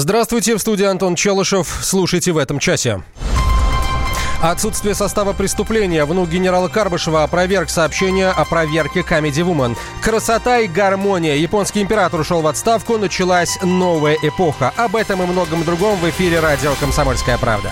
Здравствуйте, в студии Антон Челышев. Слушайте в этом часе. Отсутствие состава преступления. Внук генерала Карбышева опроверг сообщение о проверке Comedy Woman. Красота и гармония. Японский император ушел в отставку. Началась новая эпоха. Об этом и многом другом в эфире радио «Комсомольская правда».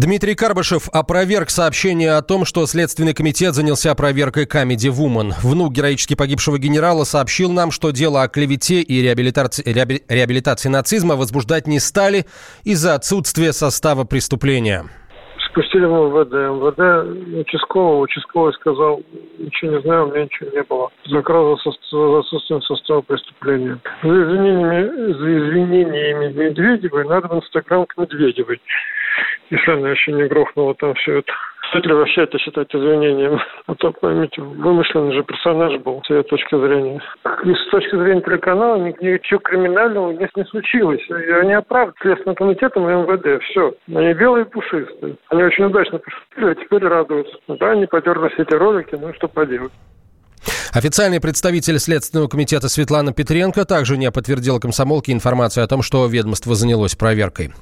Дмитрий Карбышев опроверг сообщение о том, что Следственный комитет занялся проверкой Comedy Woman. Внук героически погибшего генерала сообщил нам, что дело о клевете и реабилитации, реабилитации нацизма возбуждать не стали из-за отсутствия состава преступления. Спустили в МВД. МВД участкового. Участковый сказал, ничего не знаю, у меня ничего не было. Закрыл за отсутствием состава преступления. За извинениями, за извинениями Медведевой надо в Инстаграм к Медведевой если она еще не грохнула там все это. Стоит ли вообще это считать извинением? А то, поймите, вымышленный же персонаж был, с ее точки зрения. И с точки зрения телеканала ничего криминального здесь не случилось. И они оправдывают Следственным комитетом и МВД. Все. Они белые и пушистые. Они очень удачно пошутили, а теперь радуются. Да, они потерли все эти ролики, ну что поделать. Официальный представитель Следственного комитета Светлана Петренко также не подтвердила комсомолке информацию о том, что ведомство занялось проверкой.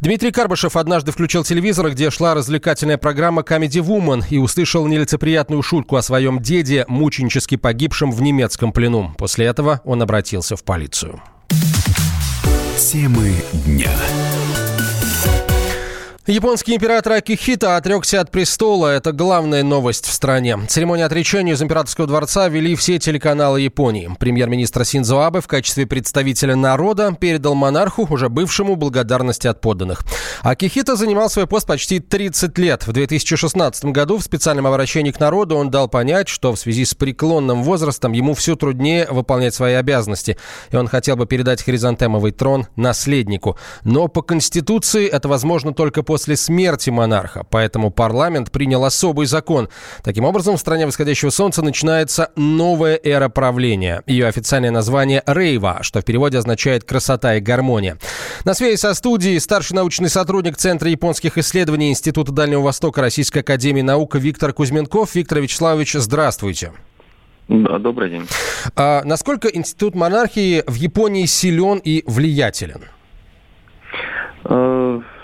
Дмитрий Карбышев однажды включил телевизор, где шла развлекательная программа Comedy Woman и услышал нелицеприятную шутку о своем деде, мученически погибшем в немецком плену. После этого он обратился в полицию. Темы дня. Японский император Акихита отрекся от престола. Это главная новость в стране. Церемонию отречения из императорского дворца вели все телеканалы Японии. Премьер-министр Синдзо Абе в качестве представителя народа передал монарху, уже бывшему, благодарности от подданных. Акихита занимал свой пост почти 30 лет. В 2016 году в специальном обращении к народу он дал понять, что в связи с преклонным возрастом ему все труднее выполнять свои обязанности. И он хотел бы передать хризантемовый трон наследнику. Но по Конституции это возможно только после после смерти монарха, поэтому парламент принял особый закон. Таким образом, в стране восходящего солнца начинается новая эра правления. Ее официальное название «Рейва», что в переводе означает «красота и гармония». На связи со студией старший научный сотрудник Центра японских исследований Института Дальнего Востока Российской Академии Наук Виктор Кузьменков. Виктор Вячеславович, здравствуйте. Да, добрый день. А, насколько Институт монархии в Японии силен и влиятелен?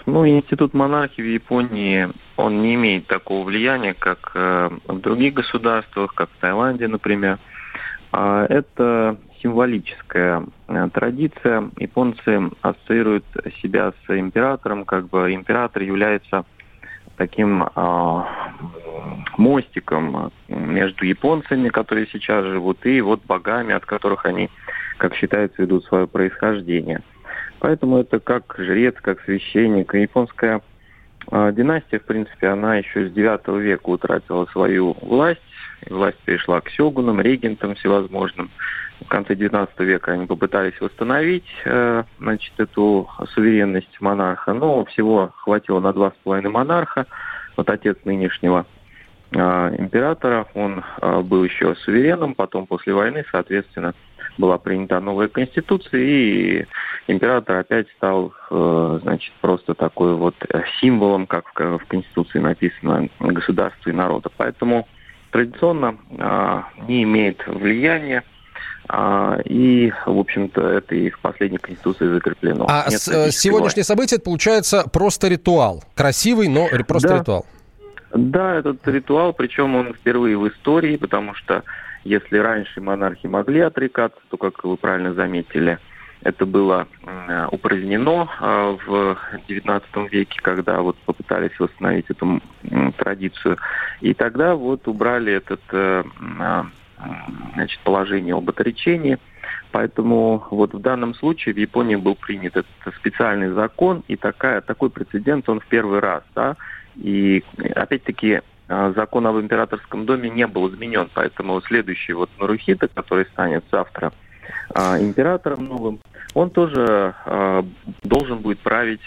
Э, ну, институт монархии в Японии, он не имеет такого влияния, как э, в других государствах, как в Таиланде, например. А это символическая э, традиция. Японцы ассоциируют себя с императором, как бы император является таким э, мостиком между японцами, которые сейчас живут, и вот богами, от которых они, как считается, ведут свое происхождение. Поэтому это как жрец, как священник. Японская э, династия, в принципе, она еще с IX века утратила свою власть. И власть перешла к сёгунам, регентам всевозможным. В конце XIX века они попытались восстановить э, значит, эту суверенность монарха, но всего хватило на два с половиной монарха. Вот отец нынешнего э, императора, он э, был еще суверенным, потом после войны, соответственно, была принята новая конституция, и император опять стал, э, значит, просто такой вот символом, как в Конституции написано, государства и народа. Поэтому традиционно а, не имеет влияния а, и, в общем-то, это и в последней конституции закреплено. А Нет с, сегодняшнее событие, это получается просто ритуал. Красивый, но просто да. ритуал. Да, этот ритуал, причем он впервые в истории, потому что если раньше монархи могли отрекаться, то, как вы правильно заметили, это было упразднено а, в XIX веке, когда вот попытались восстановить эту традицию. И тогда вот убрали этот э, а, положение об отречении. Поэтому вот в данном случае в Японии был принят этот специальный закон, и такая, такой прецедент, он в первый раз, да, и опять-таки а, закон об императорском доме не был изменен, поэтому следующий вот Нарухита, который станет завтра а, императором новым, он тоже э, должен будет править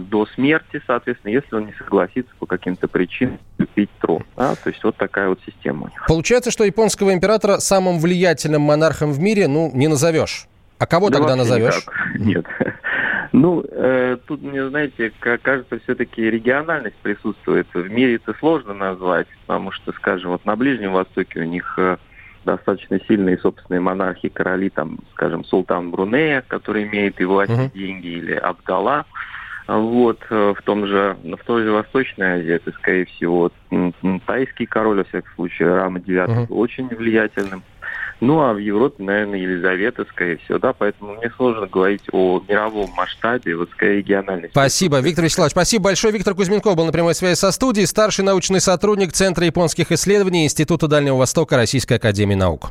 до смерти, соответственно, если он не согласится по каким-то причинам купить трон. Да? То есть вот такая вот система. Получается, что японского императора самым влиятельным монархом в мире, ну, не назовешь. А кого да тогда назовешь? Никак. Нет. Ну, э, тут мне, знаете, кажется, все-таки региональность присутствует. В мире это сложно назвать, потому что, скажем, вот на Ближнем Востоке у них э, достаточно сильные собственные монархи, короли, там, скажем, султан Брунея, который имеет и власть, uh-huh. и деньги, или Абдалла. Вот, в том же, в той же Восточной Азии, это, скорее всего, тайский король, во всяком случае, Рама IX uh-huh. был очень влиятельным. Ну, а в Европе, наверное, Елизавета, скорее всего, да, поэтому мне сложно говорить о мировом масштабе, вот скорее региональной. Спасибо, Виктор Вячеславович. Спасибо большое. Виктор Кузьменков был на прямой связи со студией, старший научный сотрудник Центра японских исследований Института Дальнего Востока Российской Академии Наук.